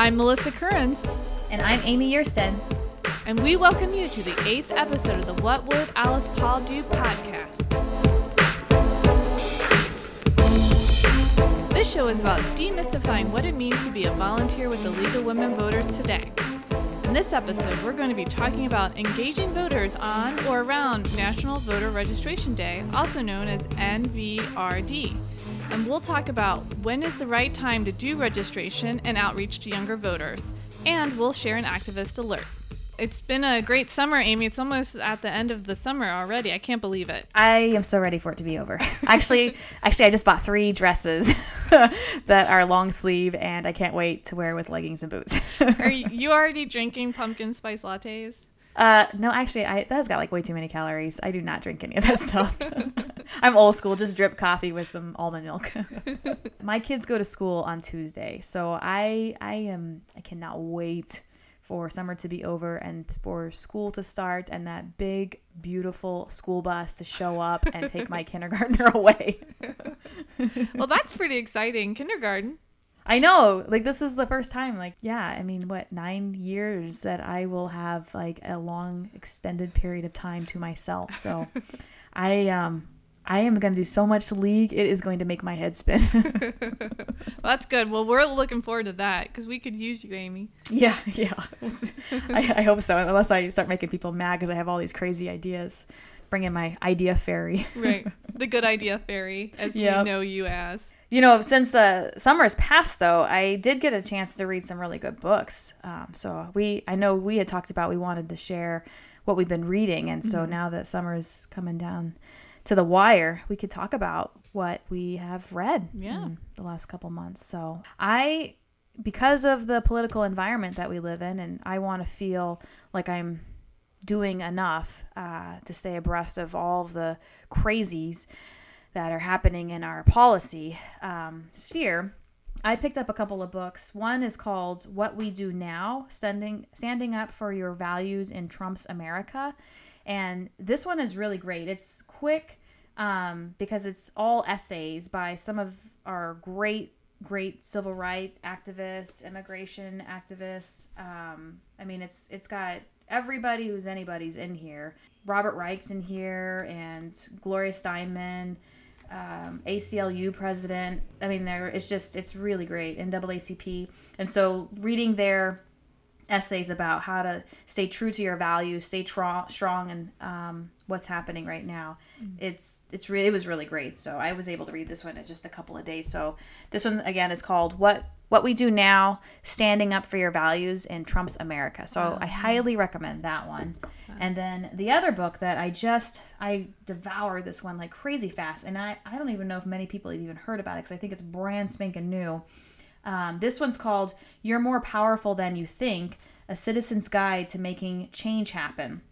I'm Melissa Currens. And I'm Amy Yerston. And we welcome you to the eighth episode of the What Would Alice Paul Do podcast. This show is about demystifying what it means to be a volunteer with the League of Women Voters today. In this episode, we're going to be talking about engaging voters on or around National Voter Registration Day, also known as NVRD. And we'll talk about when is the right time to do registration and outreach to younger voters. And we'll share an activist alert. It's been a great summer, Amy. It's almost at the end of the summer already. I can't believe it. I am so ready for it to be over. actually, actually, I just bought three dresses that are long sleeve, and I can't wait to wear with leggings and boots. are you already drinking pumpkin spice lattes? Uh, no, actually, I that's got like way too many calories. I do not drink any of that stuff. I'm old school, just drip coffee with some almond milk. My kids go to school on Tuesday, so I I am I cannot wait for summer to be over and for school to start and that big beautiful school bus to show up and take my kindergartner away. well, that's pretty exciting. Kindergarten. I know. Like this is the first time like yeah, I mean what 9 years that I will have like a long extended period of time to myself. So I um I am going to do so much league. It is going to make my head spin. well, that's good. Well, we're looking forward to that because we could use you, Amy. Yeah, yeah. I, I, hope so. Unless I start making people mad because I have all these crazy ideas. Bring in my idea fairy. right. The good idea fairy, as yep. we know you as. You know, since uh, summer has passed, though, I did get a chance to read some really good books. Um, so we, I know we had talked about we wanted to share what we've been reading, and so mm-hmm. now that summer's coming down to the wire, we could talk about what we have read yeah. the last couple months. So I, because of the political environment that we live in, and I want to feel like I'm doing enough uh, to stay abreast of all of the crazies that are happening in our policy um, sphere. I picked up a couple of books. One is called What We Do Now Standing, Standing Up for Your Values in Trump's America. And this one is really great. It's quick um, because it's all essays by some of our great, great civil rights activists, immigration activists. Um, I mean, it's it's got everybody who's anybody's in here. Robert Reich's in here, and Gloria Steinem, um, ACLU president. I mean, there it's just it's really great. in NAACP, and so reading their essays about how to stay true to your values, stay tr- strong, and um, what's happening right now. Mm-hmm. It's it's really it was really great. So I was able to read this one in just a couple of days. So this one again is called "What What We Do Now: Standing Up for Your Values in Trump's America." So I uh-huh. highly recommend that one. And then the other book that I just I devoured this one like crazy fast, and I I don't even know if many people have even heard about it because I think it's brand spanking new. Um, this one's called You're More Powerful Than You Think A Citizen's Guide to Making Change Happen.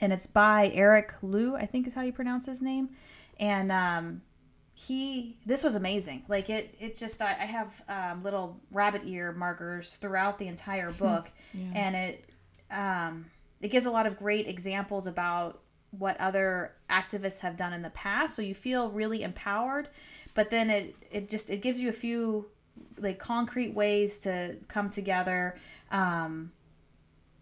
And it's by Eric Liu, I think is how you pronounce his name. And um, he, this was amazing. Like it, it just, I, I have um, little rabbit ear markers throughout the entire book. yeah. And it, um, it gives a lot of great examples about what other activists have done in the past. So you feel really empowered. But then it, it just, it gives you a few like concrete ways to come together um,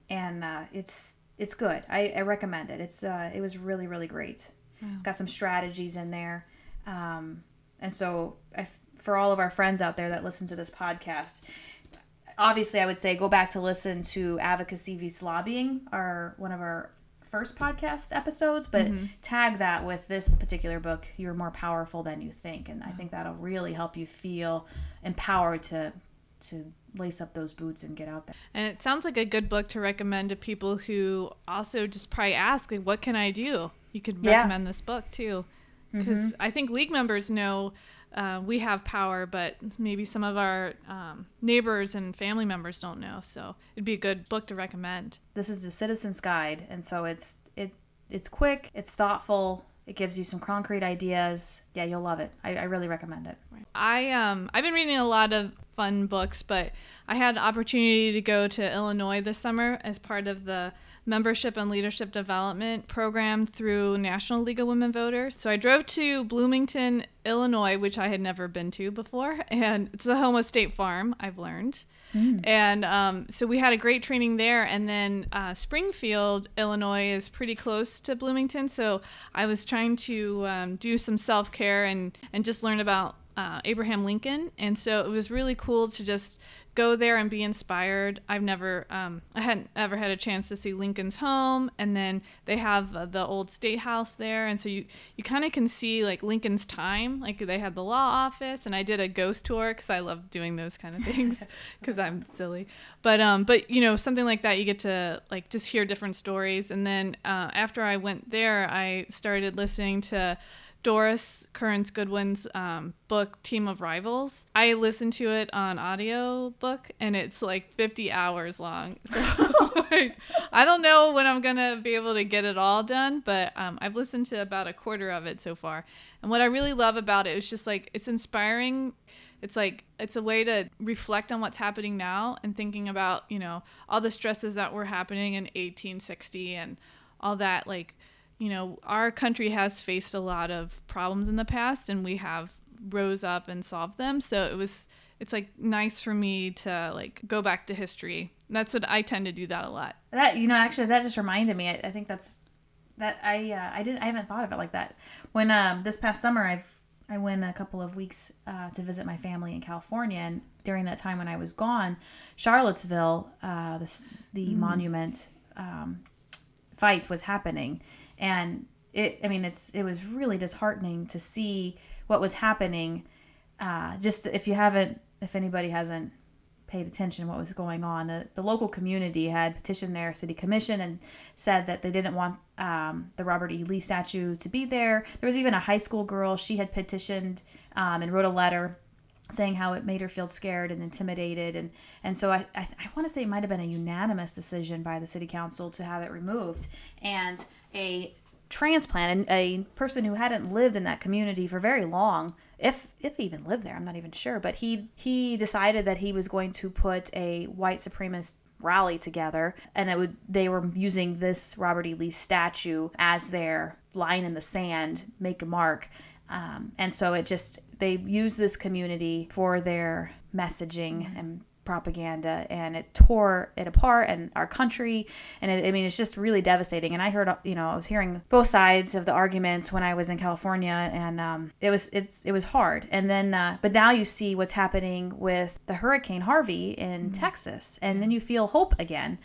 and uh, it's it's good I, I recommend it it's uh, it was really really great wow. got some strategies in there um, and so if, for all of our friends out there that listen to this podcast obviously i would say go back to listen to advocacy vs lobbying our one of our first podcast episodes, but mm-hmm. tag that with this particular book, You're More Powerful Than You Think. And I think that'll really help you feel empowered to to lace up those boots and get out there. And it sounds like a good book to recommend to people who also just probably ask, like, what can I do? You could recommend yeah. this book too. Because mm-hmm. I think league members know uh, we have power, but maybe some of our um, neighbors and family members don't know. So it'd be a good book to recommend. This is the Citizen's Guide, and so it's it it's quick, it's thoughtful, it gives you some concrete ideas. Yeah, you'll love it. I, I really recommend it. I um I've been reading a lot of fun books, but I had the opportunity to go to Illinois this summer as part of the membership and leadership development program through National League of Women Voters. So I drove to Bloomington, Illinois, which I had never been to before, and it's the home of State Farm, I've learned. Mm. And um, so we had a great training there. And then uh, Springfield, Illinois is pretty close to Bloomington. So I was trying to um, do some self care and, and just learn about uh, Abraham Lincoln, and so it was really cool to just go there and be inspired. I've never, um, I hadn't ever had a chance to see Lincoln's home, and then they have uh, the old state house there, and so you you kind of can see like Lincoln's time. Like they had the law office, and I did a ghost tour because I love doing those kind of things because I'm silly. But um, but you know something like that, you get to like just hear different stories, and then uh, after I went there, I started listening to Doris Kearns Goodwin's um, book Team of Rivals. I listened to it on audio book and it's like 50 hours long. So like, I don't know when I'm gonna be able to get it all done, but um, I've listened to about a quarter of it so far. And what I really love about it is just like it's inspiring. It's like it's a way to reflect on what's happening now and thinking about you know all the stresses that were happening in 1860 and all that like you know, our country has faced a lot of problems in the past and we have rose up and solved them. So it was it's like nice for me to like go back to history. That's what I tend to do that a lot. That you know, actually that just reminded me. I, I think that's that I uh, I didn't I haven't thought of it like that. When um this past summer I've I went a couple of weeks uh, to visit my family in California, and during that time when I was gone, Charlottesville, uh, this, the mm. monument um, fight was happening, and it i mean it's it was really disheartening to see what was happening. Uh, just if you haven't if anybody hasn't paid attention to what was going on uh, the local community had petitioned their city commission and said that they didn't want um, the robert e. Lee statue to be there. There was even a high school girl she had petitioned um, and wrote a letter saying how it made her feel scared and intimidated. And and so I I, I want to say it might have been a unanimous decision by the city council to have it removed. And a transplant and a person who hadn't lived in that community for very long if if he even lived there i'm not even sure but he he decided that he was going to put a white supremacist rally together and it would they were using this robert e. Lee statue as their line in the sand make a mark. Um, and so it just they use this community for their messaging and propaganda and it tore it apart and our country. And it, i mean it's just really devastating. And i heard you know i was hearing both sides of the arguments when i was in california and um, it was it's it was hard. And then uh, but now you see what's happening with the hurricane harvey in mm-hmm. texas. And then you feel hope again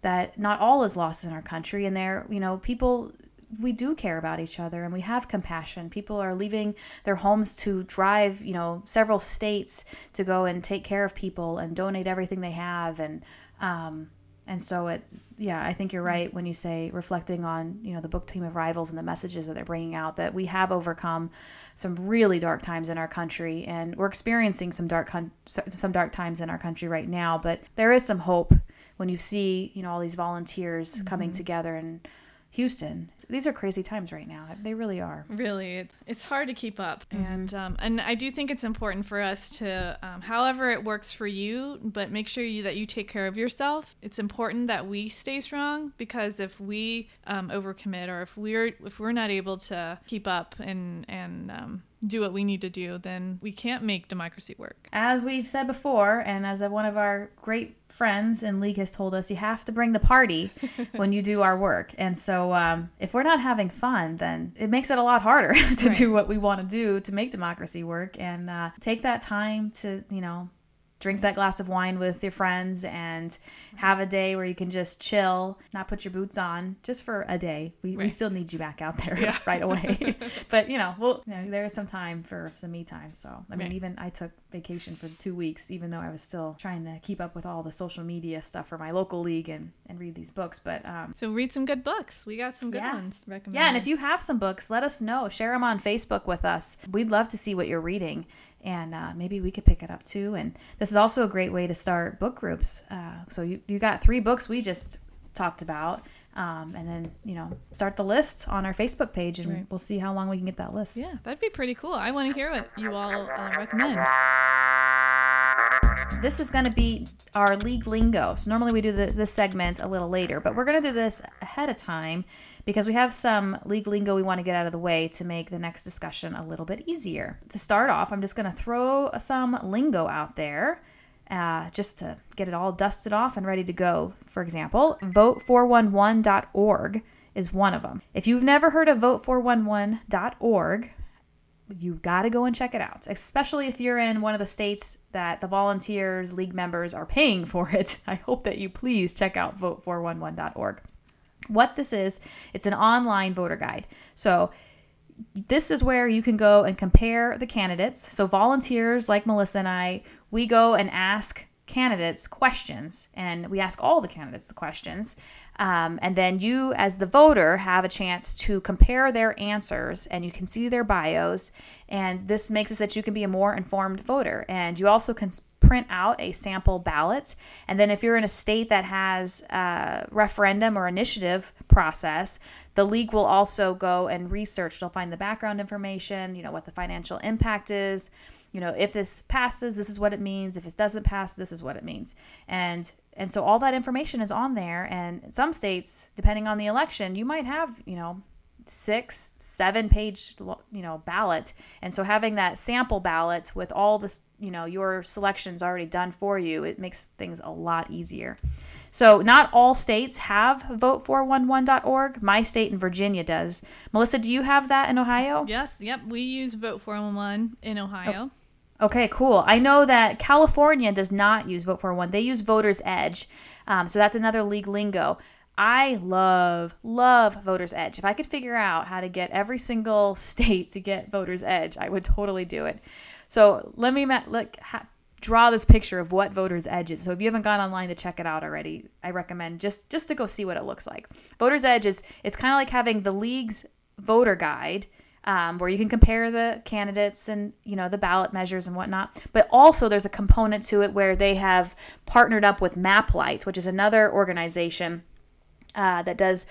that not all is lost in our country and there you know people we do care about each other and we have compassion. People are leaving their homes to drive, you know, several states to go and take care of people and donate everything they have and um, and so it yeah i think you're right when you say reflecting on you know the book team of rivals and the messages that they're bringing out that we have overcome some really dark times in our country and we're experiencing some dark con- some dark times in our country right now but there is some hope when you see you know all these volunteers mm-hmm. coming together and Houston. These are crazy times right now. They really are. Really, it's hard to keep up, mm-hmm. and um, and I do think it's important for us to, um, however it works for you, but make sure you that you take care of yourself. It's important that we stay strong because if we um, overcommit or if we're if we're not able to keep up and and um, do what we need to do, then we can't make democracy work. As we've said before, and as one of our great friends in League has told us, you have to bring the party when you do our work. And so um, if we're not having fun, then it makes it a lot harder to right. do what we want to do to make democracy work and uh, take that time to, you know, drink that glass of wine with your friends and have a day where you can just chill, not put your boots on just for a day. We, right. we still need you back out there yeah. right away. but, you know, well, you know, there is some time for some me time. So, I mean, right. even I took vacation for two weeks, even though I was still trying to keep up with all the social media stuff for my local league and, and read these books. But, um, so read some good books. We got some good yeah. ones recommended. Yeah. And if you have some books, let us know. Share them on Facebook with us. We'd love to see what you're reading and uh, maybe we could pick it up too. And this is also a great way to start book groups. Uh, so you, you got three books we just talked about. Um, and then you know start the list on our Facebook page, and right. we'll see how long we can get that list. Yeah, that'd be pretty cool. I want to hear what you all uh, recommend. This is going to be our league lingo. So normally we do the, this segment a little later, but we're going to do this ahead of time because we have some league lingo we want to get out of the way to make the next discussion a little bit easier. To start off, I'm just going to throw some lingo out there. Uh, just to get it all dusted off and ready to go. For example, vote411.org is one of them. If you've never heard of vote411.org, you've got to go and check it out, especially if you're in one of the states that the volunteers, league members are paying for it. I hope that you please check out vote411.org. What this is, it's an online voter guide. So this is where you can go and compare the candidates. So volunteers like Melissa and I, we go and ask candidates questions and we ask all the candidates the questions um, and then you as the voter have a chance to compare their answers and you can see their bios and this makes it so that you can be a more informed voter and you also can print out a sample ballot and then if you're in a state that has a referendum or initiative process the league will also go and research they'll find the background information you know what the financial impact is you know, if this passes, this is what it means. If it doesn't pass, this is what it means. And and so all that information is on there. And in some states, depending on the election, you might have, you know, six, seven page, you know, ballot. And so having that sample ballot with all this, you know, your selections already done for you, it makes things a lot easier. So not all states have vote411.org. My state in Virginia does. Melissa, do you have that in Ohio? Yes. Yep. We use vote411 in Ohio. Oh. Okay, cool. I know that California does not use Vote for One. They use Voters Edge. Um, so that's another league lingo. I love, love Voters Edge. If I could figure out how to get every single state to get Voters Edge, I would totally do it. So let me like ha- draw this picture of what Voters Edge is. So if you haven't gone online to check it out already, I recommend just just to go see what it looks like. Voters Edge is it's kind of like having the league's voter guide um, where you can compare the candidates and you know the ballot measures and whatnot. But also there's a component to it where they have partnered up with MapLight, which is another organization uh, that does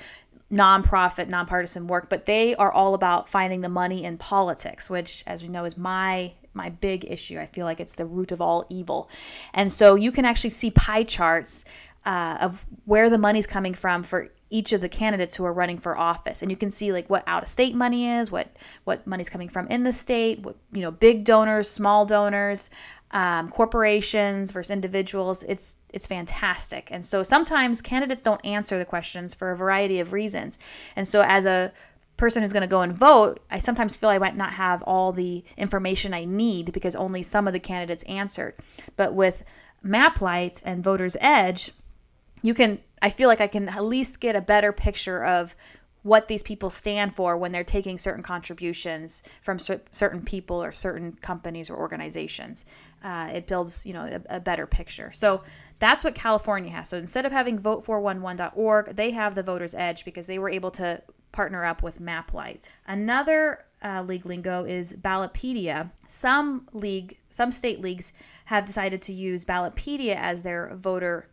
nonprofit, nonpartisan work. But they are all about finding the money in politics, which, as we know, is my my big issue. I feel like it's the root of all evil. And so you can actually see pie charts uh, of where the money's coming from for each of the candidates who are running for office. And you can see like what out of state money is what what money's coming from in the state what you know big donors small donors um, corporations versus individuals. It's it's fantastic. And so sometimes candidates don't answer the questions for a variety of reasons. And so as a person who's going to go and vote i sometimes feel i might not have all the information i need because only some of the candidates answered. But with maplight and voters edge you can I feel like I can at least get a better picture of what these people stand for when they're taking certain contributions from cer- certain people or certain companies or organizations. Uh, it builds, you know, a, a, better picture. So that's what California has. So instead of having vote411.org, they have the Voters Edge because they were able to partner up with MapLight. Another uh, league lingo is Ballotpedia. Some league, some state leagues have decided to use Ballotpedia as their voter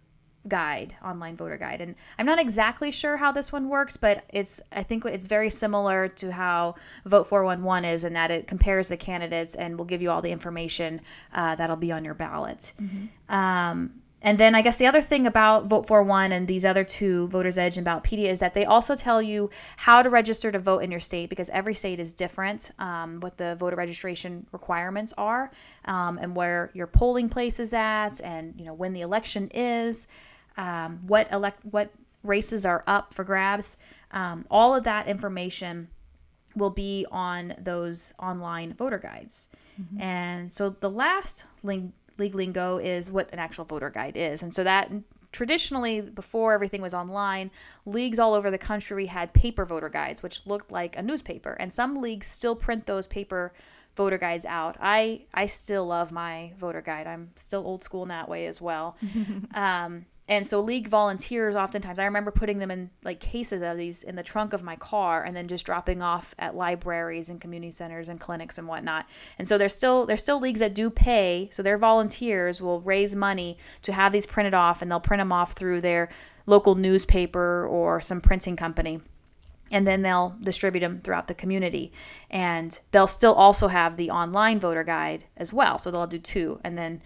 guide, online voter guide. And I'm not exactly sure how this one works, but it's I think it's very similar to how Vote 411 is in that it compares the candidates and will give you all the information uh, that'll be on your ballot. Mm-hmm. Um, and then I guess the other thing about Vote for One and these other two, Voters Edge and Ballotpedia, is that they also tell you how to register to vote in your state because every state is different, um, what the voter registration requirements are, um, and where your polling place is at, and you know when the election is um, what elect what races are up for grabs. Um, all of that information will be on those online voter guides. Mm-hmm. And so the last ling- league lingo is what an actual voter guide is. And so that traditionally before everything was online leagues all over the country had paper voter guides which looked like a newspaper and some leagues still print those paper voter guides out i i still love my voter guide i'm still old school in that way as well um, and so league volunteers oftentimes I remember putting them in like cases of these in the trunk of my car and then just dropping off at libraries and community centers and clinics and whatnot. And so there's still there's still leagues that do pay. So their volunteers will raise money to have these printed off and they'll print them off through their local newspaper or some printing company and then they'll distribute them throughout the community and they'll still also have the online voter guide as well so they'll do two and then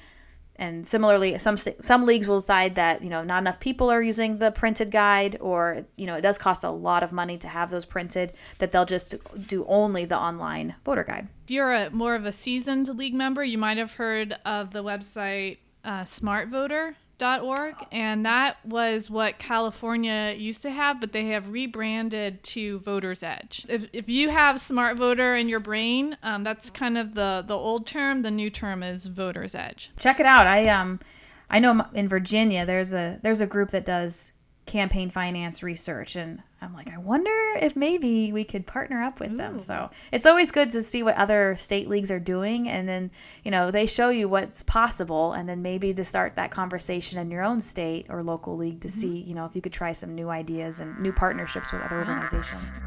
and similarly, some some leagues will decide that you know not enough people are using the printed guide, or you know it does cost a lot of money to have those printed. That they'll just do only the online voter guide. If you're a more of a seasoned league member, you might have heard of the website uh, Smart Voter org and that was what California used to have but they have rebranded to Voters Edge. If, if you have smart voter in your brain, um, that's kind of the the old term, the new term is Voters Edge. Check it out. I um I know in Virginia there's a there's a group that does campaign finance research and I'm like I wonder if maybe we could partner up with Ooh. them. So it's always good to see what other state leagues are doing and then you know they show you what's possible and then maybe to start that conversation in your own state or local league to mm-hmm. see you know if you could try some new ideas and new partnerships with other organizations.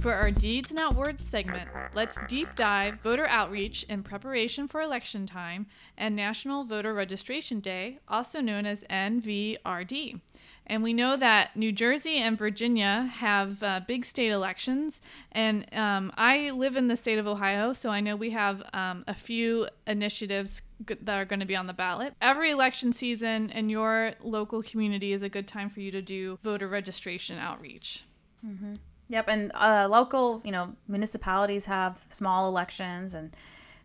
For our Deeds Not Words segment, let's deep dive voter outreach in preparation for election time and National Voter Registration Day, also known as NVRD. And we know that New Jersey and Virginia have uh, big state elections. And um, I live in the state of Ohio, so I know we have um, a few initiatives that are going to be on the ballot. Every election season in your local community is a good time for you to do voter registration outreach. Mm-hmm. Yep, and uh, local, you know, municipalities have small elections, and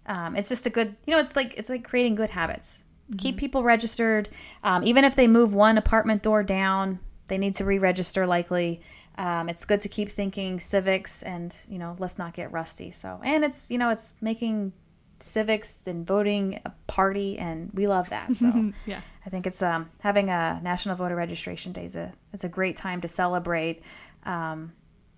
um, it's just a good, you know, it's like it's like creating good habits. Mm-hmm. Keep people registered, um, even if they move one apartment door down, they need to re-register likely. Um, it's good to keep thinking civics, and you know, let's not get rusty. So, and it's you know, it's making civics and voting a party, and we love that. So, yeah, I think it's um, having a National Voter Registration Day is a it's a great time to celebrate. Um,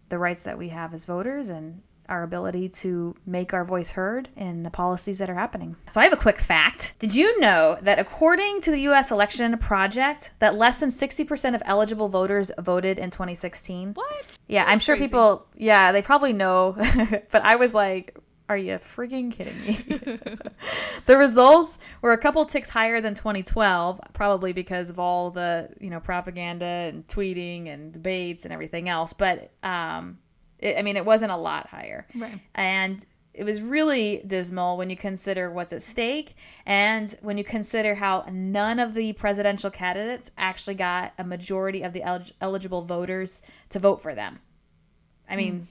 the rights that we have as voters and our ability to make our voice heard in the policies that are happening. So I have a quick fact. Did you know that according to the US Election Project that less than 60% of eligible voters voted in 2016? What? Yeah, That's I'm sure crazy. people yeah, they probably know, but I was like are you frigging kidding me? the results were a couple ticks higher than 2012, probably because of all the you know propaganda and tweeting and debates and everything else. But um, it, I mean, it wasn't a lot higher, right? And it was really dismal when you consider what's at stake and when you consider how none of the presidential candidates actually got a majority of the el- eligible voters to vote for them. I mean. Mm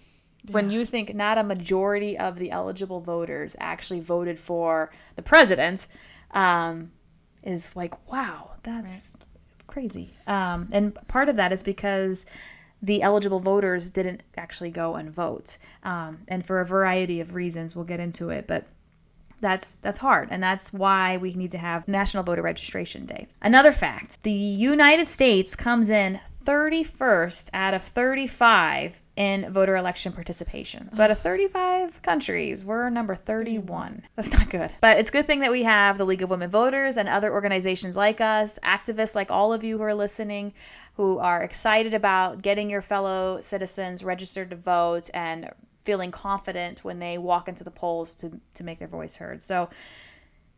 when you think not a majority of the eligible voters actually voted for the president um, is like wow that's right. crazy um, and part of that is because the eligible voters didn't actually go and vote. Um, and for a variety of reasons we'll get into it but that's that's hard. And that's why we need to have national voter registration day. Another fact the united states comes in 31st out of 35 in voter election participation. So out of 35 countries, we're number 31. That's not good. But it's a good thing that we have the League of Women Voters and other organizations like us, activists like all of you who are listening, who are excited about getting your fellow citizens registered to vote and feeling confident when they walk into the polls to, to make their voice heard. So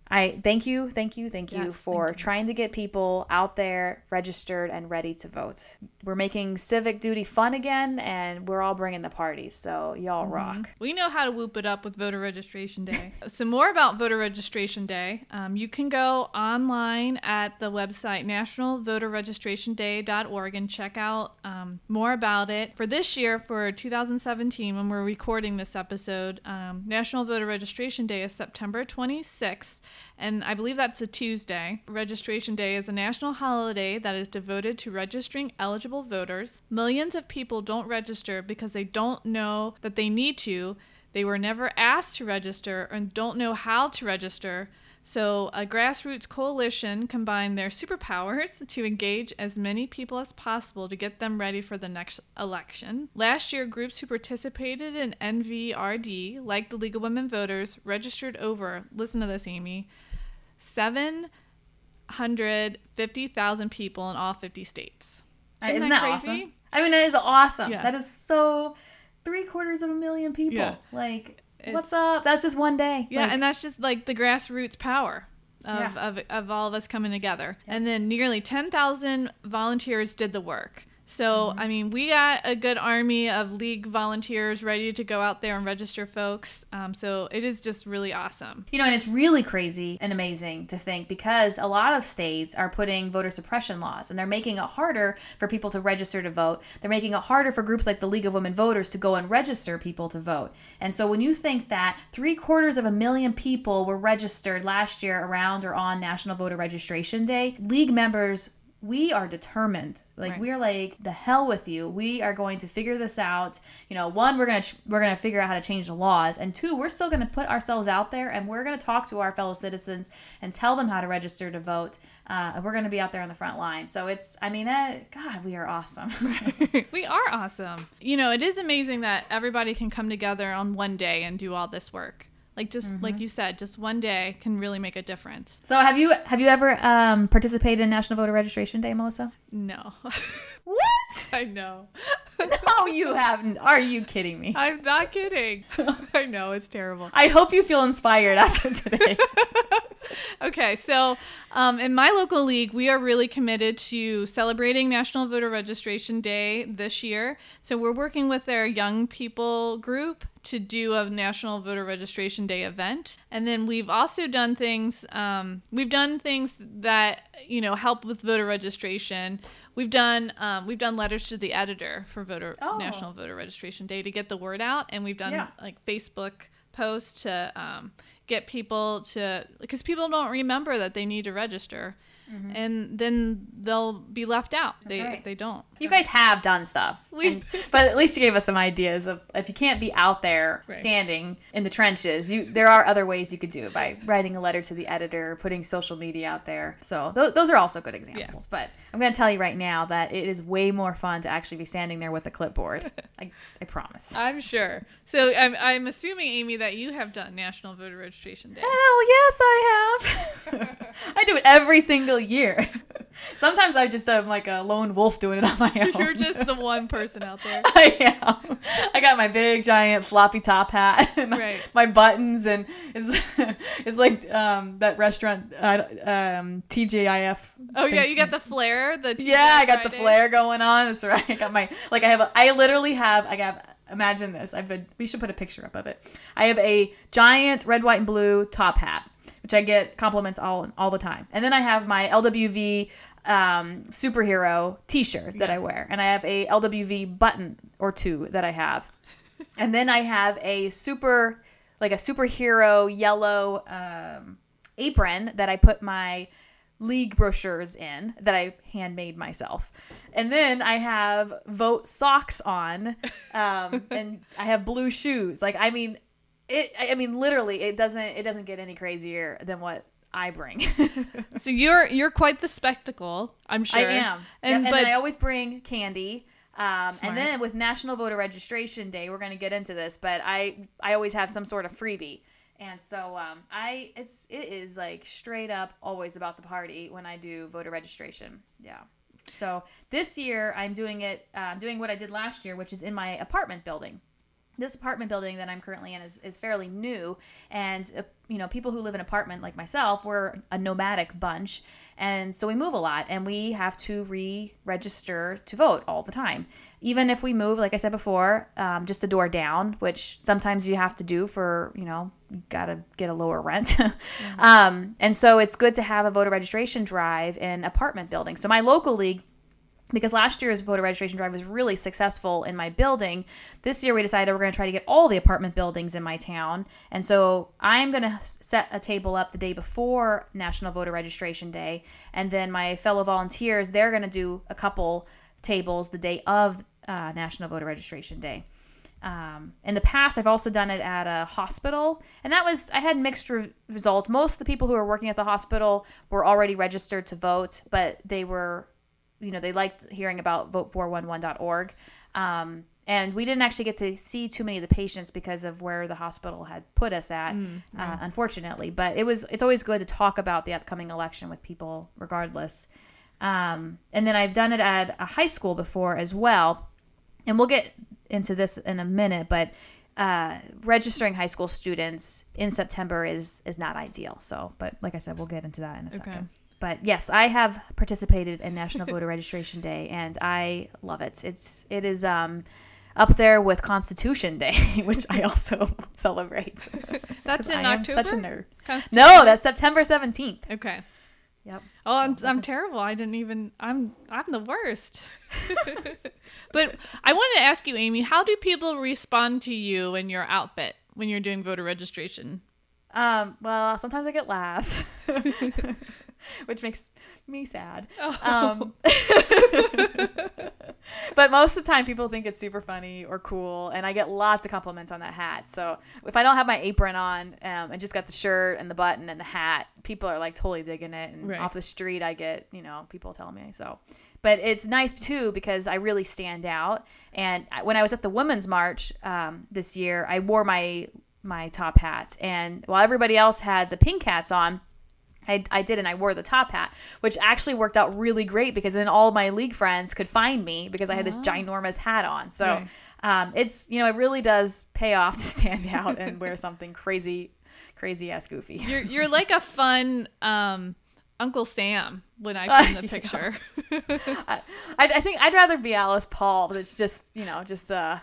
I thank you, thank you, thank you yes, for thank you. trying to get people out there registered and ready to vote. We're making civic duty fun again, and we're all bringing the party. So y'all mm-hmm. rock. We know how to whoop it up with voter registration day. so more about voter registration day. Um, you can go online at the website nationalvoterregistrationday.org and check out um, more about it. For this year, for 2017, when we're recording this episode, um, National Voter Registration Day is September 26th and I believe that's a Tuesday. Registration Day is a national holiday that is devoted to registering eligible voters. Millions of people don't register because they don't know that they need to. They were never asked to register and don't know how to register. So, a grassroots coalition combined their superpowers to engage as many people as possible to get them ready for the next election. Last year, groups who participated in NVRD, like the League of Women Voters, registered over, listen to this, Amy, 750,000 people in all 50 states. Isn't, Isn't that, that awesome? I mean, it is awesome. Yeah. That is so three quarters of a million people. Yeah. Like, What's up? That's just one day. Yeah, like, and that's just like the grassroots power of, yeah. of, of all of us coming together. Yeah. And then nearly 10,000 volunteers did the work. So, I mean, we got a good army of league volunteers ready to go out there and register folks. Um, so, it is just really awesome. You know, and it's really crazy and amazing to think because a lot of states are putting voter suppression laws and they're making it harder for people to register to vote. They're making it harder for groups like the League of Women Voters to go and register people to vote. And so when you think that three quarters of a million people were registered last year around or on National Voter Registration Day, League members we are determined. Like Right. we're like the hell with you. We are going to figure this out. You know one we're gonna ch- we're gonna figure out how to change the laws. And two we're still gonna put ourselves out there and we're gonna talk to our fellow citizens and tell them how to register to vote. Uh, and we're gonna be out there on the front line. So it's i mean eh, god we are awesome. We are awesome. You know, it is amazing that everybody can come together on one day and do all this work. Like just like you said, just one day can really make a difference. so have you have you ever um, participated in national voter registration day melissa No. what I know. no you haven't are you kidding me I'm not kidding. I know it's terrible. i hope you feel inspired after today Okay, so um, in my local league, we are really committed to celebrating National Voter Registration Day this year. So we're working with our young people group to do a National Voter Registration Day event, and then we've also done things. Um, we've done things that you know help with voter registration. We've done um, we've done letters to the editor for voter Oh. National Voter Registration Day to get the word out, and we've done Yeah. like Facebook posts to um, get people to because people don't remember that they need to register, and then they'll be left out. they right. they don't. You guys have done stuff, We- And- but at least you gave us some ideas of if you can't be out there Right. standing in the trenches, you there are other ways you could do it by writing a letter to the editor, putting social media out there. So th- those are also good examples. But I'm going to tell you right now that it is way more fun to actually be standing there with a clipboard. I, I promise. I'm sure. So I'm I'm assuming Amy that you have done National Voter Registration Day. Hell yes, I have. I do it every single year. Sometimes I just am like a lone wolf doing it on my own. You're just the one person out there. I am. I got my big giant floppy top hat and Right. my buttons and it's it's like um, that restaurant uh, um, TGIF. Oh yeah, you got the flare. The Yeah, I got the flare going on. That's right. I got my like I have a, I literally have I have imagine this. I've been we should put a picture up of it. I have a giant red, white, and blue top hat, which I get compliments all all the time. And then I have my LWV um, superhero T-shirt that I wear, and I have a LWV button or two that I have, and then I have a super like a superhero yellow um, apron that I put my league brochures in that I handmade myself. And then I have vote socks on, um, and I have blue shoes. Like I mean, it. I I mean, literally, it doesn't. It doesn't get any crazier than what I bring. So you're you're quite the spectacle. I'm sure. I am, And, and, but I always bring candy. Um, and then with National Voter Registration Day, we're going to get into this, but I I always have some sort of freebie, and so um, I it's it is like straight up always about the party when I do voter registration. Yeah. So this year I'm doing it. Uh, I'm doing what I did last year, which is in my apartment building this apartment building that I'm currently in is, is fairly new. And, uh, you know, people who live in apartment like myself, we're a nomadic bunch. And so we move a lot and we have to re register to vote all the time. Even if we move, like I said before, um, just a door down, which sometimes you have to do for, you know, you got to get a lower rent. um, and so it's good to have a voter registration drive in apartment buildings. So my local league because last year's voter registration drive was really successful in my building. This year we decided we're going to try to get all the apartment buildings in my town. And so I'm going to set a table up the day before National Voter Registration Day. And then my fellow volunteers, they're going to do a couple tables the day of uh, National Voter Registration Day. Um, in the past, I've also done it at a hospital, and that was I had mixed re- results. Most of the people who were working at the hospital were already registered to vote, but they were you know they liked hearing about vote411.org um, and we didn't actually get to see too many of the patients because of where the hospital had put us at uh, unfortunately. But it was it's always good to talk about the upcoming election with people regardless. Um, and then i've done it at a high school before as well. And we'll get into this in a minute but uh, registering high school students in september is is not ideal. So but like i said we'll get into that in a Okay. second but yes, I have participated in National Voter Registration Day, and I love it. It's it is um, up there with Constitution Day, which I also celebrate. that's in I am such a nerd. No, that's September seventeenth. okay. Yep. Oh, I'm, I'm terrible. I didn't even. I'm I'm the worst. but I wanted to ask you, Amy, how do people respond to you and your outfit when you're doing voter registration? Um, well, sometimes I get laughs, which makes me sad. Oh. Um, but most of the time, people think it's super funny or cool, and I get lots of compliments on that hat. So if I don't have my apron on um, and just got the shirt and the button and the hat, people are like totally digging it. And Right. off the street, I get you know people telling me so. But it's nice too because I really stand out. And when I was at the Women's March um, this year, I wore my my top hat, and while everybody else had the pink hats on. I, I did and I wore the top hat, which actually worked out really great because then all my league friends could find me because I had this Oh. ginormous hat on. So Right. um, it's you know it really does pay off to stand out and wear something crazy, crazy ass goofy. You're you're like a fun um, Uncle Sam when I see the Yeah. picture. I, I I think I'd rather be Alice Paul, but it's just you know just uh,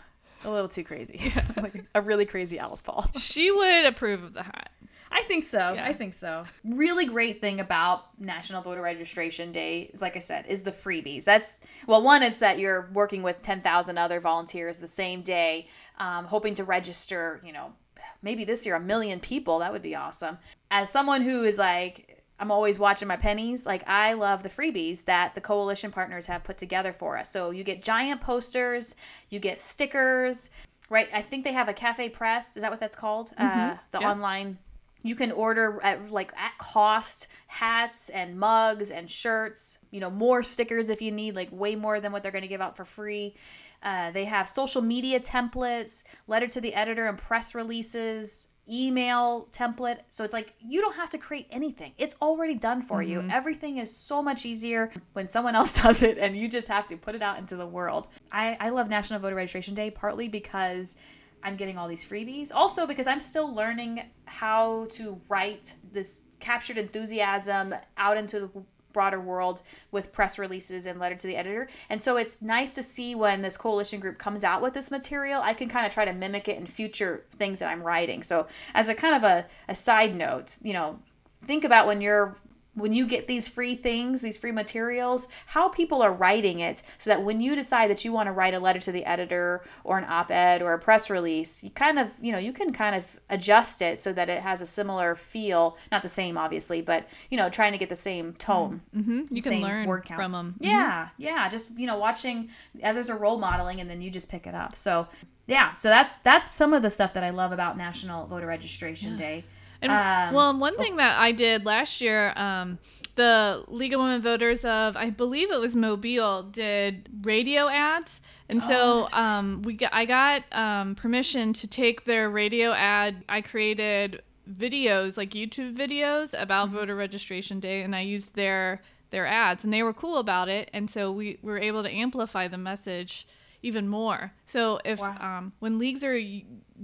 a little too crazy, like a really crazy Alice Paul. she would approve of the hat. I think so. Yeah. I think so. Really great thing about National Voter Registration Day is, like I said, is the freebies. That's well, one, it's that you're working with ten thousand other volunteers the same day, um, hoping to register. You know, maybe this year a million people. That would be awesome. As someone who is like. I'm always watching my pennies. Like, I love the freebies that the coalition partners have put together for us. So, you get giant posters, you get stickers, right? I think they have a cafe press. Is that what that's called? Uh, the Yeah. online you can order at like at cost hats and mugs and shirts you know more stickers if you need like way more than what they're going to give out for free. Uh, they have social media templates letter to the editor and press releases email template. So it's like you don't have to create anything. It's already done for you. Everything is so much easier when someone else does it and you just have to put it out into the world. I, I love national voter registration day partly because I'm getting all these freebies. Also, because I'm still learning how to write this captured enthusiasm out into the broader world with press releases and letter to the editor. And so it's nice to see when this coalition group comes out with this material, I can kind of try to mimic it in future things that I'm writing. So, as a kind of a, a side note, you know, think about when you're when you get these free things, these free materials, how people are writing it so that when you decide that you want to write a letter to the editor or an op-ed or a press release, you kind of, you know, you can kind of adjust it so that it has a similar feel, not the same obviously, but you know, trying to get the same tone. hmm You can learn word count. from them. Yeah, yeah, just you know, watching others are role modeling and then you just pick it up. So, yeah, so that's that's some of the stuff that I love about National Voter Registration Day. And, Um, well, one thing that I did last year, um, the League of Women Voters of, I believe it was Mobile, did radio ads, and Oh, so um, we got, I got um, permission to take their radio ad. I created videos, like YouTube videos, about Mm-hmm. voter registration day, and I used their their ads, and they were cool about it, and so we were able to amplify the message even more. So if Wow. um, when leagues are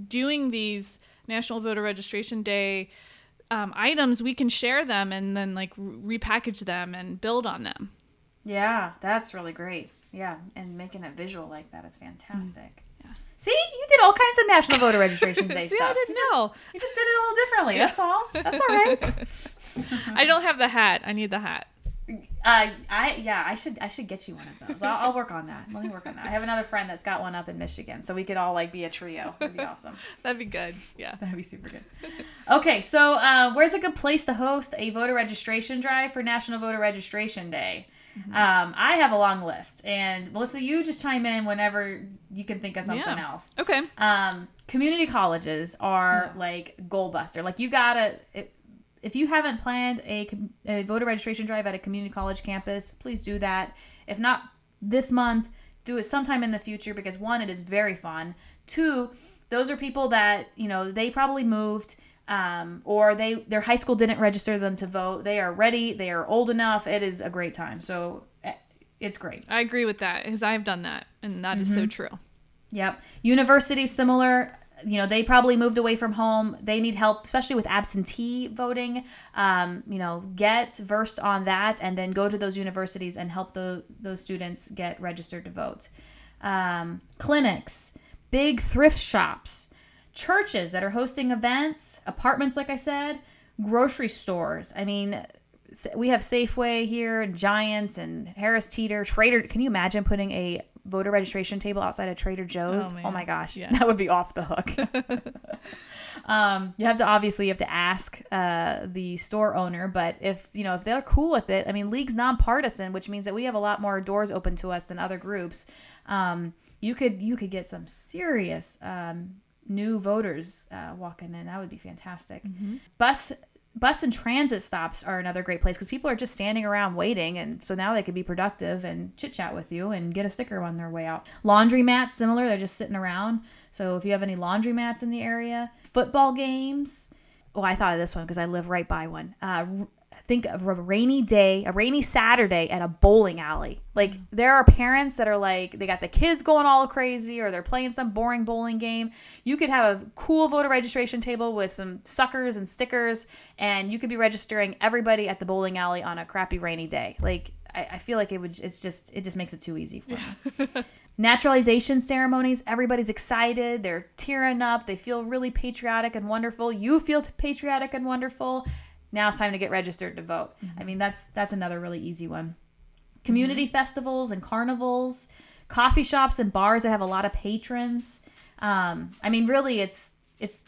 doing these National Voter Registration Day um, items, we can share them and then like repackage them and build on them. Yeah, that's really great. Yeah, and making it visual like that is fantastic. Yeah. See, you did all kinds of National Voter Registration Day See, stuff. I didn't you just, know. You just did it a little differently. That's all. That's all right. I don't have the hat. I need the hat. Uh, I yeah, I should I should get you one of those. I'll, I'll work on that. Let me work on that. I have another friend that's got one up in Michigan, so we could all like be a trio. That'd be awesome. That'd be good. Yeah. That'd be super good. Okay, so uh, where's a good place to host a voter registration drive for National Voter Registration Day? Um, I have a long list, and Melissa, you just chime in whenever you can think of something Yeah. else. Okay. Um, community colleges are like goal buster. Like you gotta. If, if you haven't planned a, a voter registration drive at a community college campus, please do that. If not this month, do it sometime in the future because one, it is very fun. Two, those are people that you know they probably moved. Um, or they their high school didn't register them to vote. They are ready. They are old enough. It is a great time. So eh, it's great. I agree with that because I've done that, and that is so true. Yep. University similar. You know they probably moved away from home. They need help especially with absentee voting um, you know get versed on that and then go to those universities and help the, those students get registered to vote. Um, clinics big thrift shops churches that are hosting events apartments like i said grocery stores. I mean we have safeway here giants and harris teeter trader can you imagine putting a voter registration table outside of Trader Joe's. Oh, oh my gosh, yeah. that would be off the hook. um, you have to obviously you have to ask uh, the store owner, but if you know if they're cool with it, I mean, league's nonpartisan, which means that we have a lot more doors open to us than other groups. Um, you could you could get some serious um, new voters uh, walking in. That would be fantastic. Mm-hmm. Bus bus and transit stops are another great place because people are just standing around waiting and so now they could be productive and chit chat with you and get a sticker on their way out. Laundry mats similar they're just sitting around. So if you have any laundry mats in the area football games. Oh i thought of this one because i live right by one. Uh, think of a rainy day, a rainy Saturday at a bowling alley. Like mm. there are parents that are like they got the kids going all crazy or they're playing some boring bowling game. You could have a cool voter registration table with some suckers and stickers and you could be registering everybody at the bowling alley on a crappy rainy day. Like I, I feel like it would it's just it just makes it too easy for them. Naturalization ceremonies, everybody's excited, they're tearing up, they feel really patriotic and wonderful. You feel patriotic and wonderful now it's time to get registered to vote. Mm-hmm. I mean, that's that's another really easy one. Community mm-hmm. festivals and carnivals, coffee shops and bars that have a lot of patrons. Um, I mean, really, it's it's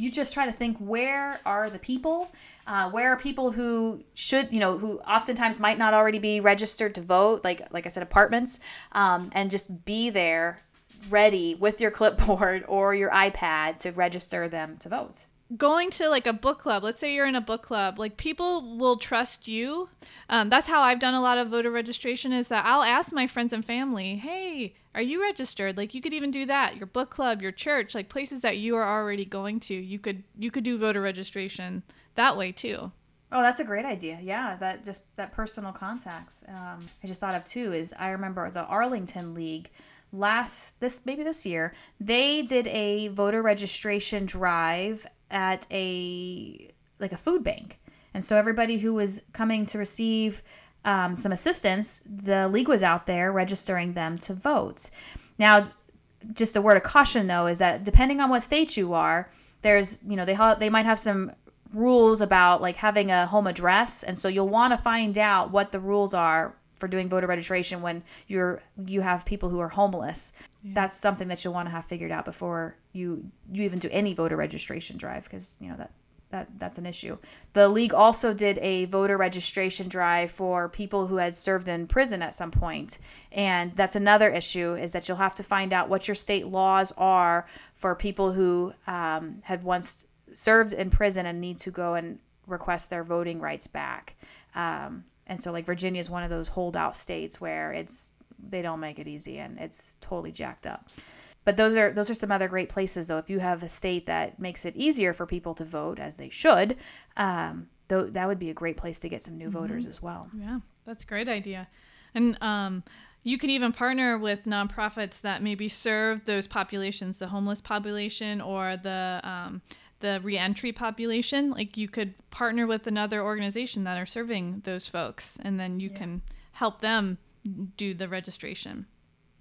you just try to think where are the people uh, where are people who should you know who oftentimes might not already be registered to vote like like i said apartments um, and just be there ready with your clipboard or your ipad to register them to vote going to like a book club let's say you're in a book club like people will trust you um, that's how i've done a lot of voter registration is that i'll ask my friends and family hey are you registered like you could even do that your book club your church like places that you are already going to you could you could do voter registration that way too Oh, that's a great idea. Yeah, that just that personal contacts. Um, I just thought of too is I remember the Arlington League last this maybe this year they did a voter registration drive at a like a food bank. And so everybody who was coming to receive um, some assistance, the league was out there registering them to vote. Now, just a word of caution though is that depending on what state you are, there's you know they ha- they might have some rules about like having a home address, and so you'll want to find out what the rules are for doing voter registration when you're you have people who are homeless. Yeah. That's something that you'll want to have figured out before you you even do any voter registration drive because you know that that that's an issue. The league also did a voter registration drive for people who had served in prison at some point, and that's another issue is that you'll have to find out what your state laws are for people who um, had once served in prison and need to go and request their voting rights back. Um, and so like Virginia is one of those holdout states where it's they don't make it easy and it's totally jacked up. But those are those are some other great places though. If you have a state that makes it easier for people to vote as they should, um, though that would be a great place to get some new mm-hmm. voters as well. Yeah, that's a great idea. And um, you can even partner with nonprofits that maybe serve those populations, the homeless population or the um, the reentry population. Like you could partner with another organization that are serving those folks, and then you yeah. can help them do the registration.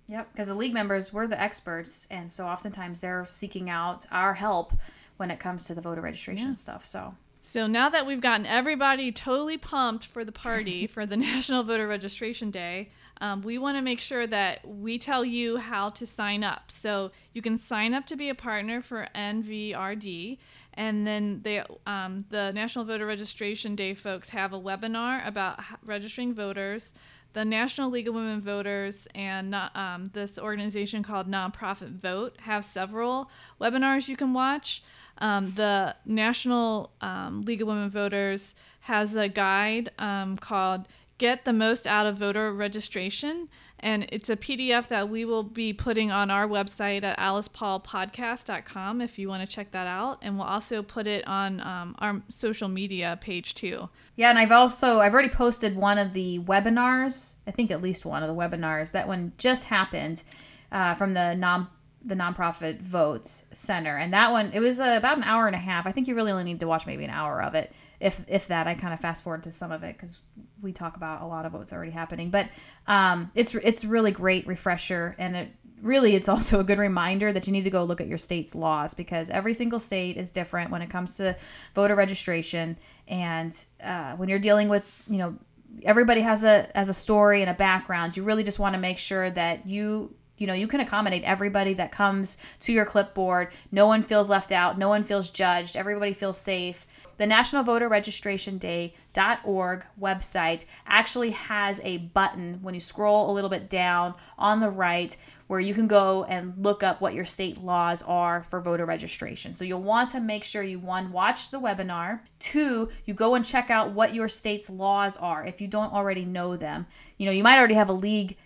Yep, because the league members, we're the experts, and so oftentimes they're seeking out our help when it comes to the voter registration yeah. stuff. So. So now that we've gotten everybody totally pumped for the party for the National Voter Registration Day, um, we want to make sure that we tell you how to sign up. So you can sign up to be a partner for NVRD, and then they, um, the National Voter Registration Day folks have a webinar about registering voters. The National League of Women Voters and um, this organization called Nonprofit Vote have several webinars you can watch. Um, the National um, League of Women Voters has a guide um, called get the most out of voter registration. And it's a PDF that we will be putting on our website at alicepaulpodcast.com if you want to check that out. And we'll also put it on um, our social media page too. Yeah, and I've also I've already posted one of the webinars. I think at least one of the webinars. That one just happened uh, from the non the nonprofit votes center and that one it was uh, about an hour and a half i think you really only need to watch maybe an hour of it if if that i kind of fast forward to some of it because we talk about a lot of what's already happening. But um, it's it's really great refresher and it really it's also a good reminder that you need to go look at your state's laws because every single state is different when it comes to voter registration. And uh, when you're dealing with you know everybody has a has a story and a background you really just want to make sure that you you know you can accommodate everybody that comes to your clipboard. No one feels left out no one feels judged everybody feels safe the national voter registration day.org website actually has a button when you scroll a little bit down on the right where you can go and look up what your state laws are for voter registration. So you'll want to make sure you one watch the webinar, two you go and check out what your state's laws are if you don't already know them. You know, you might already have a league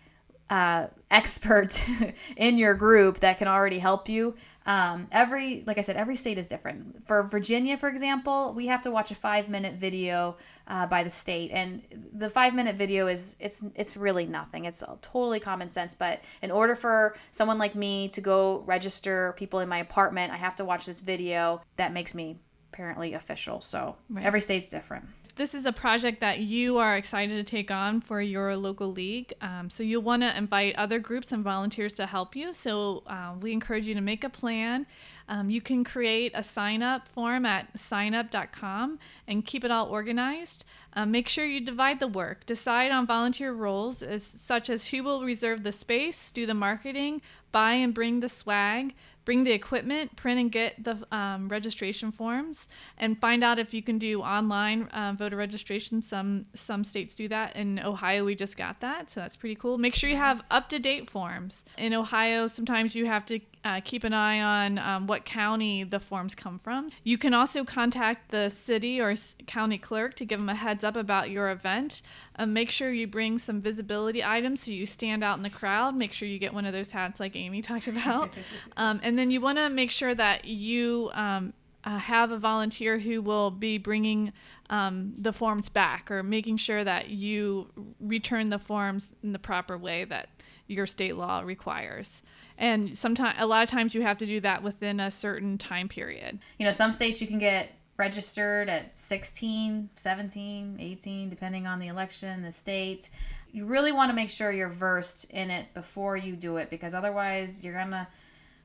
uh, expert in your group that can already help you. Um, every, like I said, every state is different. For Virginia, for example, we have to watch a five minute video uh, by the state, and the five minute video is it's it's really nothing. It's totally common sense. But in order for someone like me to go register people in my apartment, I have to watch this video that makes me apparently official. So right. every state's different this is a project that you are excited to take on for your local league. Um, so you'll want to invite other groups and volunteers to help you. So uh, we encourage you to make a plan. Um, you can create a sign up form at signup.com and keep it all organized. Um, make sure you divide the work. Decide on volunteer roles as such as who will reserve the space, do the marketing, buy and bring the swag, bring the equipment, print and get the um, registration forms, and find out if you can do online uh, voter registration. Some some states do that. In Ohio, we just got that, so that's pretty cool. Make sure you have up to date forms. In Ohio, sometimes you have to uh, keep an eye on um, what county the forms come from. You can also contact the city or county clerk to give them a heads up about your event. Uh, make sure you bring some visibility items so you stand out in the crowd. Make sure you get one of those hats like Amy talked about. um, and then you want to make sure that you um, uh, have a volunteer who will be bringing um, the forms back or making sure that you return the forms in the proper way that your state law requires and sometimes a lot of times you have to do that within a certain time period you know some states you can get registered at 16 17 18 depending on the election the state. You really want to make sure you're versed in it before you do it because otherwise you're gonna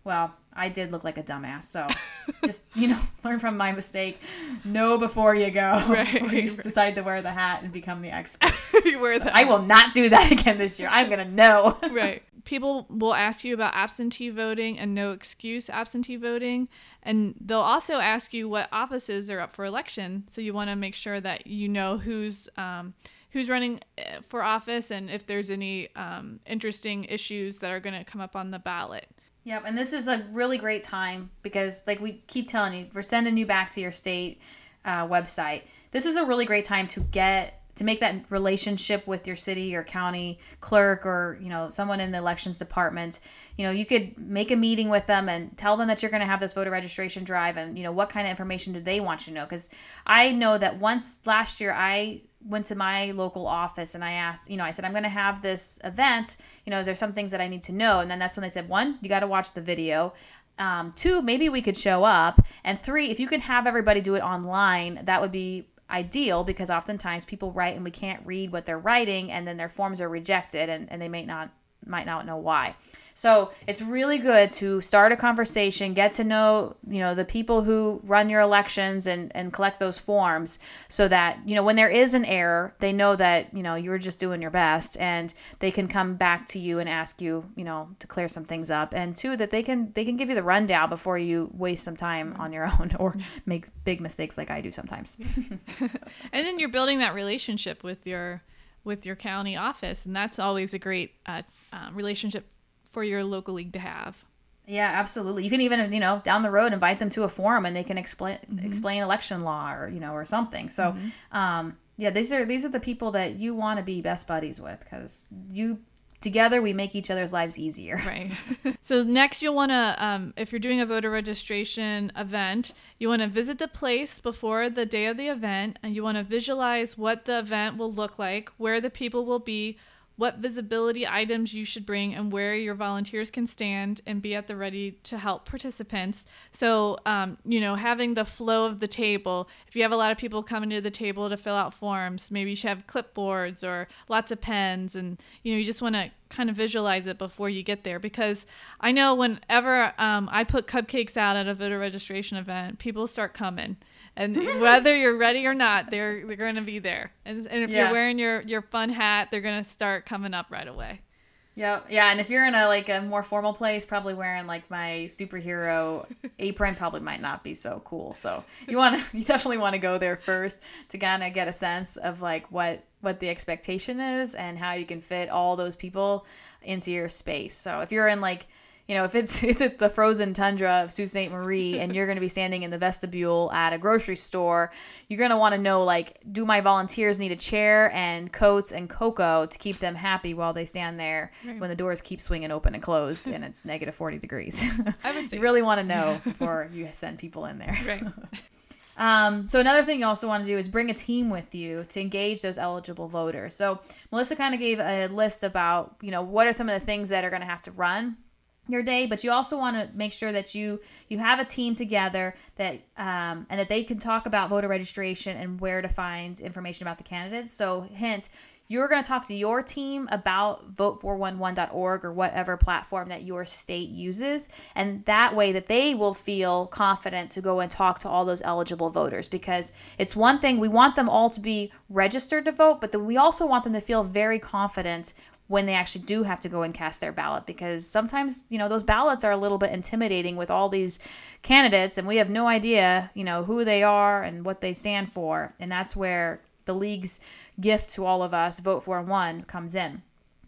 well i did look like a dumbass so just you know learn from my mistake. Know before you go right, before you right. decide to wear the hat and become the expert. You wear that i will not do that again this year. I'm gonna know. Right people will ask you about absentee voting and no excuse absentee voting. And they'll also ask you what offices are up for election. So you want to make sure that you know who's. Um, who's running eh, for office and if there's any um, interesting issues that are going to come up on the ballot. Yep, and this is a really great time because, like we keep telling you, we're sending you back to your state uh, website. This is a really great time to get to make that relationship with your city or county clerk or you know someone in the elections department you know you could make a meeting with them and tell them that you're going to have this voter registration drive and you know what kind of information do they want you to know? Because i know that once last year i went to my local office and i asked you know i said i'm going to have this event. You know is there some things that i need to know? And then that's when they said one you got to watch the video. Um, two maybe we could show up. And three if you can have everybody do it online that would be ideal because oftentimes people write and we can't read what they're writing and then their forms are rejected and, and they may not might not know why. So it's really good to start a conversation, get to know, you know, the people who run your elections and, and collect those forms so that, you know, when there is an error, they know that, you know, you're just doing your best and they can come back to you and ask you, you know, to clear some things up. And two, that they can they can give you the rundown before you waste some time on your own or make big mistakes like I do sometimes. and then you're building that relationship with your with your county office and that's always a great uh, uh, relationship for your local league to have. Yeah, absolutely. You can even, you know, down the road invite them to a forum and they can explain mm-hmm. explain election law or, you know, or something. So, mm-hmm. um, yeah, these are these are the people that you want to be best buddies with cuz you together we make each other's lives easier. Right. so next you'll want to um, if you're doing a voter registration event, you want to visit the place before the day of the event and you want to visualize what the event will look like, where the people will be, what visibility items you should bring, and where your volunteers can stand and be at the ready to help participants. So, um, you know, having the flow of the table. If you have a lot of people coming to the table to fill out forms, maybe you should have clipboards or lots of pens, and you know, you just want to kind of visualize it before you get there because I know whenever um, I put cupcakes out at a voter registration event, people start coming and whether you're ready or not, they're they're going to be there. And, and if yeah. you're wearing your your fun hat, they're going to start coming up right away. Yeah, yeah, and if you're in a like a more formal place, probably wearing like my superhero apron probably might not be so cool. So you want to, you definitely want to go there first to kind of get a sense of like what what the expectation is and how you can fit all those people into your space. So if you're in like you know, if it's it's at the frozen tundra of Sault Ste. Marie and you're going to be standing in the vestibule at a grocery store, you're going to want to know like, do my volunteers need a chair and coats and cocoa to keep them happy while they stand there right. when the doors keep swinging open and closed and it's negative 40 degrees? I would say you really want to know before you send people in there. Right. Um, so another thing you also want to do is bring a team with you to engage those eligible voters. So Melissa kind of gave a list about, you know, what are some of the things that are going to have to run your day but you also want to make sure that you you have a team together that um, and that they can talk about voter registration and where to find information about the candidates. So hint you're going to talk to your team about vote411.org or whatever platform that your state uses and that way that they will feel confident to go and talk to all those eligible voters because it's one thing we want them all to be registered to vote but then we also want them to feel very confident when they actually do have to go and cast their ballot because sometimes you know those ballots are a little bit intimidating with all these candidates and we have no idea you know who they are and what they stand for. And that's where the league's gift to all of us vote for one comes in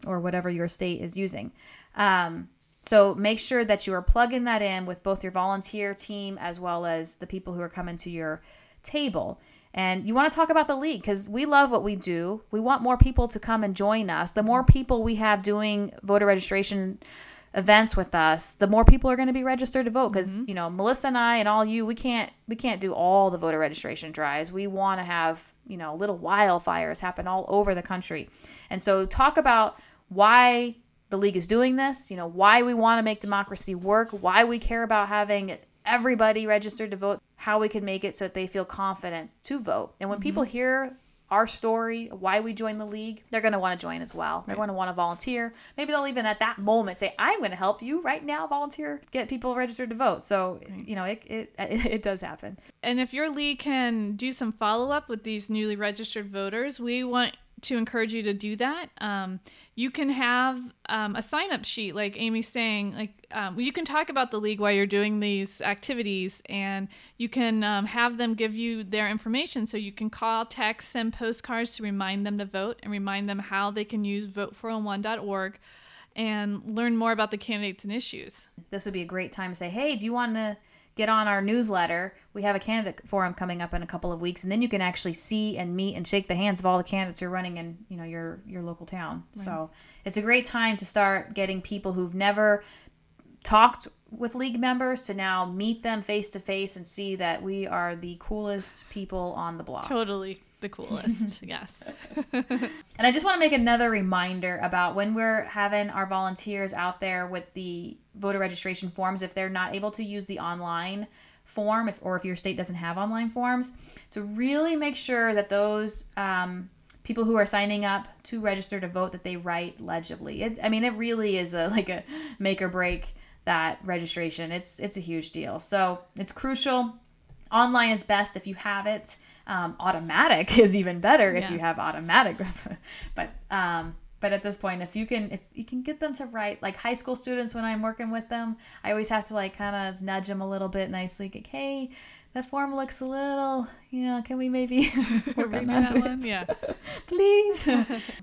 or whatever your state is using. Um, so make sure that you are plugging that in with both your volunteer team as well as the people who are coming to your table and you want to talk about the league because we love what we do. We want more people to come and join us. The more people we have doing voter registration events with us, the more people are going to be registered to vote. Because mm-hmm. you know, Melissa and I and all you, we can't we can't do all the voter registration drives. We want to have you know little wildfires happen all over the country. And so talk about why the league is doing this. You know, why we want to make democracy work. Why we care about having everybody registered to vote, how we can make it so that they feel confident to vote. And when mm-hmm. people hear our story, why we joined the league, they're going to want to join as well. They're right. going to want to volunteer. Maybe they'll even at that moment say, "I'm going to help you right now, volunteer, get people registered to vote." So, right. you know, it, it it does happen. And if your league can do some follow up with these newly registered voters, we want to encourage you to do that. Um, you can have um, a sign up sheet, like Amy's saying. Like um, you can talk about the league while you're doing these activities, and you can um, have them give you their information. So you can call, text, send postcards to remind them to vote and remind them how they can use vote411.org and learn more about the candidates and issues. This would be a great time to say, hey, do you want to get on our newsletter. We have a candidate forum coming up in a couple of weeks, and then you can actually see and meet and shake the hands of all the candidates you're running in, you know, your your local town. Right. So it's a great time to start getting people who've never talked with league members to now meet them face to face and see that we are the coolest people on the block. Totally the coolest. yes. and I just want to make another reminder about when we're having our volunteers out there with the voter registration forms, if they're not able to use the online form, if, or if your state doesn't have online forms, to really make sure that those um, people who are signing up to register to vote that they write legibly. It, I mean, it really is a like a make or break that registration. It's it's a huge deal. So it's crucial. Online is best if you have it. Um, automatic is even better if yeah. you have automatic. but um, but at this point, if you can if you can get them to write like high school students when I'm working with them, I always have to like kind of nudge them a little bit nicely. Like, hey, that form looks a little, you know, can we maybe work on that, that one? Yeah. Please.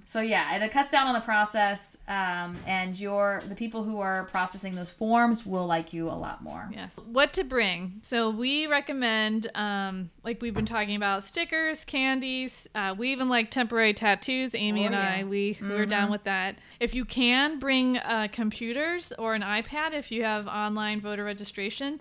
so yeah, it cuts down on the process, um, and your the people who are processing those forms will like you a lot more. Yes. What to bring? So we recommend, um, like we've been talking about, stickers, candies. Uh, we even like temporary tattoos. Amy oh, and yeah. I, we mm-hmm. we're down with that. If you can, bring uh, computers or an iPad if you have online voter registration.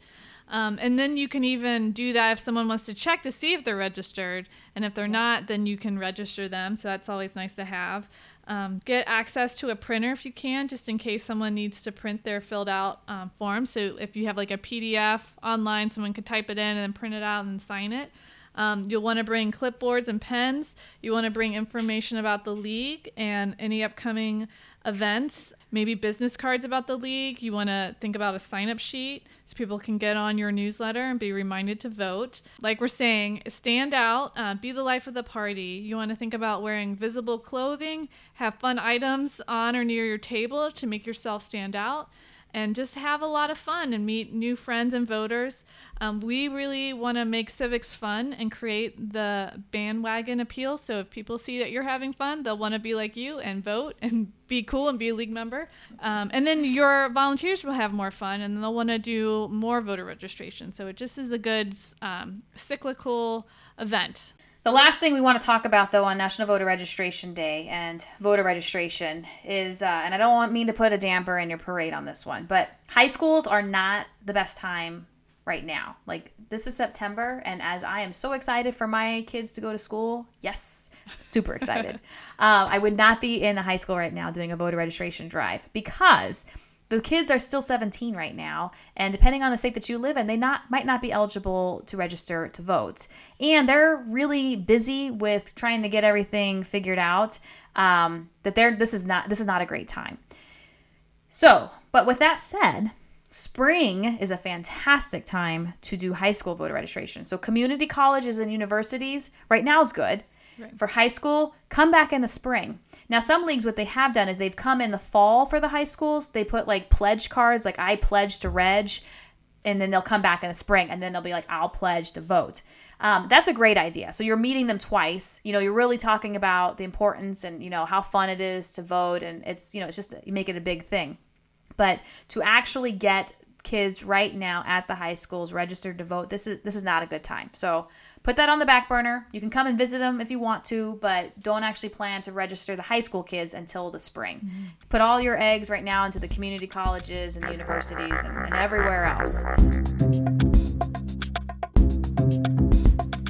Um, and then you can even do that if someone wants to check to see if they're registered. And if they're not, then you can register them. So that's always nice to have. Um, get access to a printer if you can, just in case someone needs to print their filled out um, form. So if you have like a PDF online, someone could type it in and then print it out and sign it. Um, you'll want to bring clipboards and pens. You want to bring information about the league and any upcoming events, maybe business cards about the league. You want to think about a sign up sheet so people can get on your newsletter and be reminded to vote. Like we're saying, stand out, uh, be the life of the party. You want to think about wearing visible clothing, have fun items on or near your table to make yourself stand out and just have a lot of fun and meet new friends and voters. Um, we really want to make civics fun and create the bandwagon appeal. So if people see that you're having fun, they'll want to be like you and vote and be cool and be a league member. Um, and then your volunteers will have more fun and they'll want to do more voter registration. So it just is a good um, cyclical event. The last thing we want to talk about, though, on National Voter Registration Day and voter registration is, uh, and I don't want me to put a damper in your parade on this one, but high schools are not the best time right now. Like, this is September, and as I am so excited for my kids to go to school, yes, super excited. um, I would not be in a high school right now doing a voter registration drive because the kids are still 17 right now and depending on the state that you live in they not might not be eligible to register to vote. And they're really busy with trying to get everything figured out um, that they're this is not this is not a great time. So but with that said spring is a fantastic time to do high school voter registration. So community colleges and universities right now is good Right. For high school, come back in the spring. Now, some leagues, what they have done is they've come in the fall for the high schools. They put like pledge cards, like I pledge to reg, and then they'll come back in the spring, and then they'll be like, I'll pledge to vote. Um, that's a great idea. So you're meeting them twice. You know, you're really talking about the importance and you know how fun it is to vote, and it's you know it's just you make it a big thing. But to actually get kids right now at the high schools registered to vote, this is this is not a good time. So put that on the back burner. You can come and visit them if you want to, but don't actually plan to register the high school kids until the spring. Mm-hmm. Put all your eggs right now into the community colleges and the universities and, and everywhere else.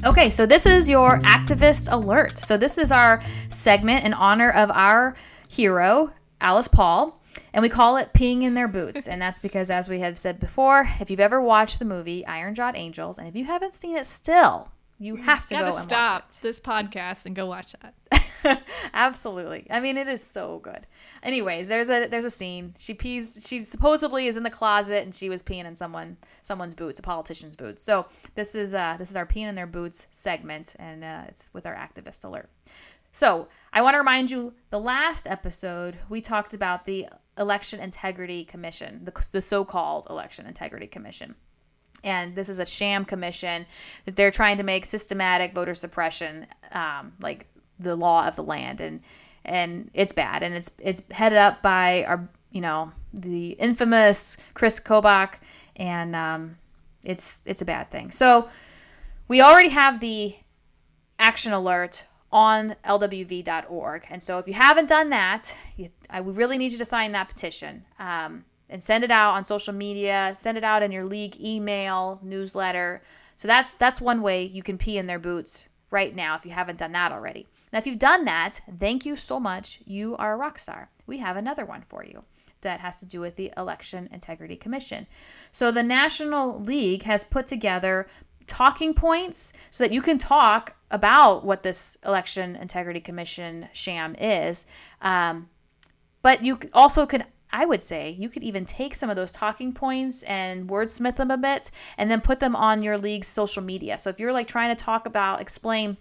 Okay, so this is your activist alert. So this is our segment in honor of our hero, Alice Paul. And we call it peeing in their boots. and that's because, as we have said before, if you've ever watched the movie Iron Jawed Angels, and if you haven't seen it still, you have to go and stop this podcast and go watch that. Absolutely. I mean, it is so good. Anyways, there's a there's a scene. She pees. She supposedly is in the closet and she was peeing in someone someone's boots, a politician's boots. So this is uh this is our peeing in their boots segment, and uh, it's with our activist alert. So I want to remind you, the last episode we talked about the Election Integrity Commission, the, the so-called Election Integrity Commission and this is a sham commission. They're trying to make systematic voter suppression um, like the law of the land, and and it's bad, and it's it's headed up by our you know the infamous Chris Kobach, and um, it's it's a bad thing. So we already have the action alert on lwv.org, and so if you haven't done that, you, I we really need you to sign that petition. Um, and send it out on social media, send it out in your league email, newsletter. So that's that's one way you can pee in their boots right now if you haven't done that already. Now if you've done that, thank you so much. You are a rock star. We have another one for you that has to do with the Election Integrity Commission. So the National League has put together talking points so that you can talk about what this Election Integrity Commission sham is. Um, but you also can I would say you could even take some of those talking points and wordsmith them a bit and then put them on your league's social media. So if you're like trying to talk about, explain,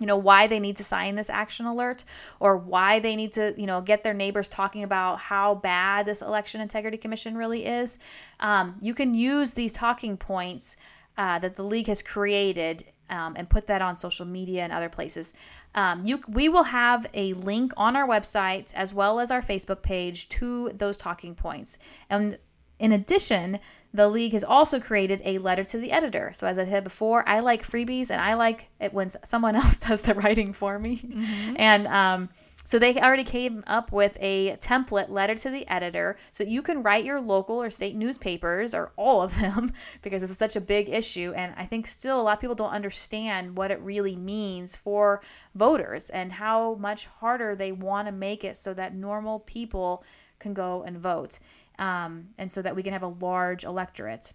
you know, why they need to sign this action alert or why they need to, you know, get their neighbors talking about how bad this election integrity commission really is, um, you can use these talking points uh, that the league has created um, and put that on social media and other places. Um, you, we will have a link on our website as well as our Facebook page to those talking points. And in addition, the league has also created a letter to the editor. So as I said before, I like freebies and I like it when someone else does the writing for me. Mm-hmm. And um, so they already came up with a template letter to the editor so you can write your local or state newspapers or all of them because this is such a big issue and I think still a lot of people don't understand what it really means for voters and how much harder they want to make it so that normal people can go and vote um, and so that we can have a large electorate.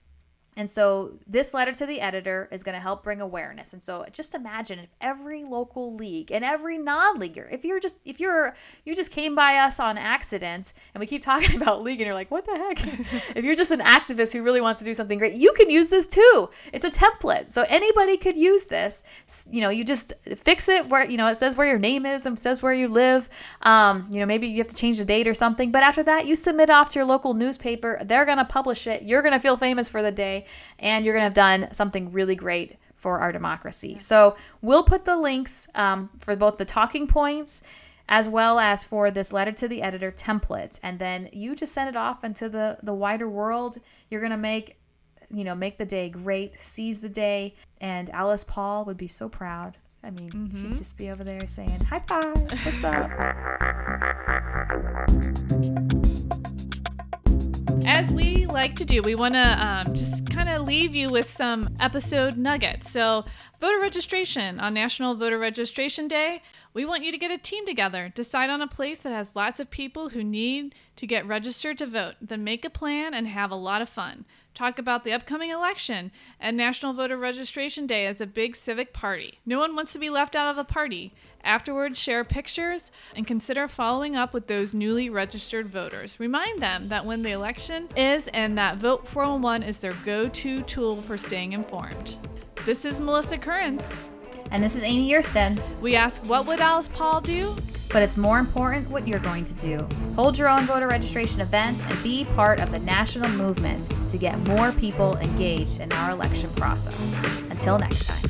And so this letter to the editor is going to help bring awareness. And so just imagine if every local league and every non-leaguer, if you're just if you're you just came by us on accident and we keep talking about league and you're like, "What the heck?" if you're just an activist who really wants to do something great, you can use this too. It's a template. So anybody could use this. You know, you just fix it where, you know, it says where your name is and says where you live. Um, you know, maybe you have to change the date or something, but after that, you submit off to your local newspaper. They're going to publish it. You're going to feel famous for the day and you're going to have done something really great for our democracy. So we'll put the links um, for both the talking points as well as for this letter to the editor template. And then you just send it off into the the wider world. You're going to make you know make the day great seize the day. And alice paul would be so proud. I mean mm-hmm. she'd just be over there saying high five what's up as we like to do, we want to um, just kind of leave you with some episode nuggets. So, voter registration on National Voter Registration Day, we want you to get a team together, decide on a place that has lots of people who need to get registered to vote, then make a plan and have a lot of fun. Talk about the upcoming election and National Voter Registration Day as a big civic party. No one wants to be left out of a party. Afterwards, share pictures and consider following up with those newly registered voters. Remind them that when the election is and that Vote 401 is their go to tool for staying informed. This is Melissa Currens. And this is Amy Yerston. We ask, what would Alice Paul do? But it's more important what you're going to do. Hold your own voter registration event and be part of the national movement to get more people engaged in our election process. Until next time.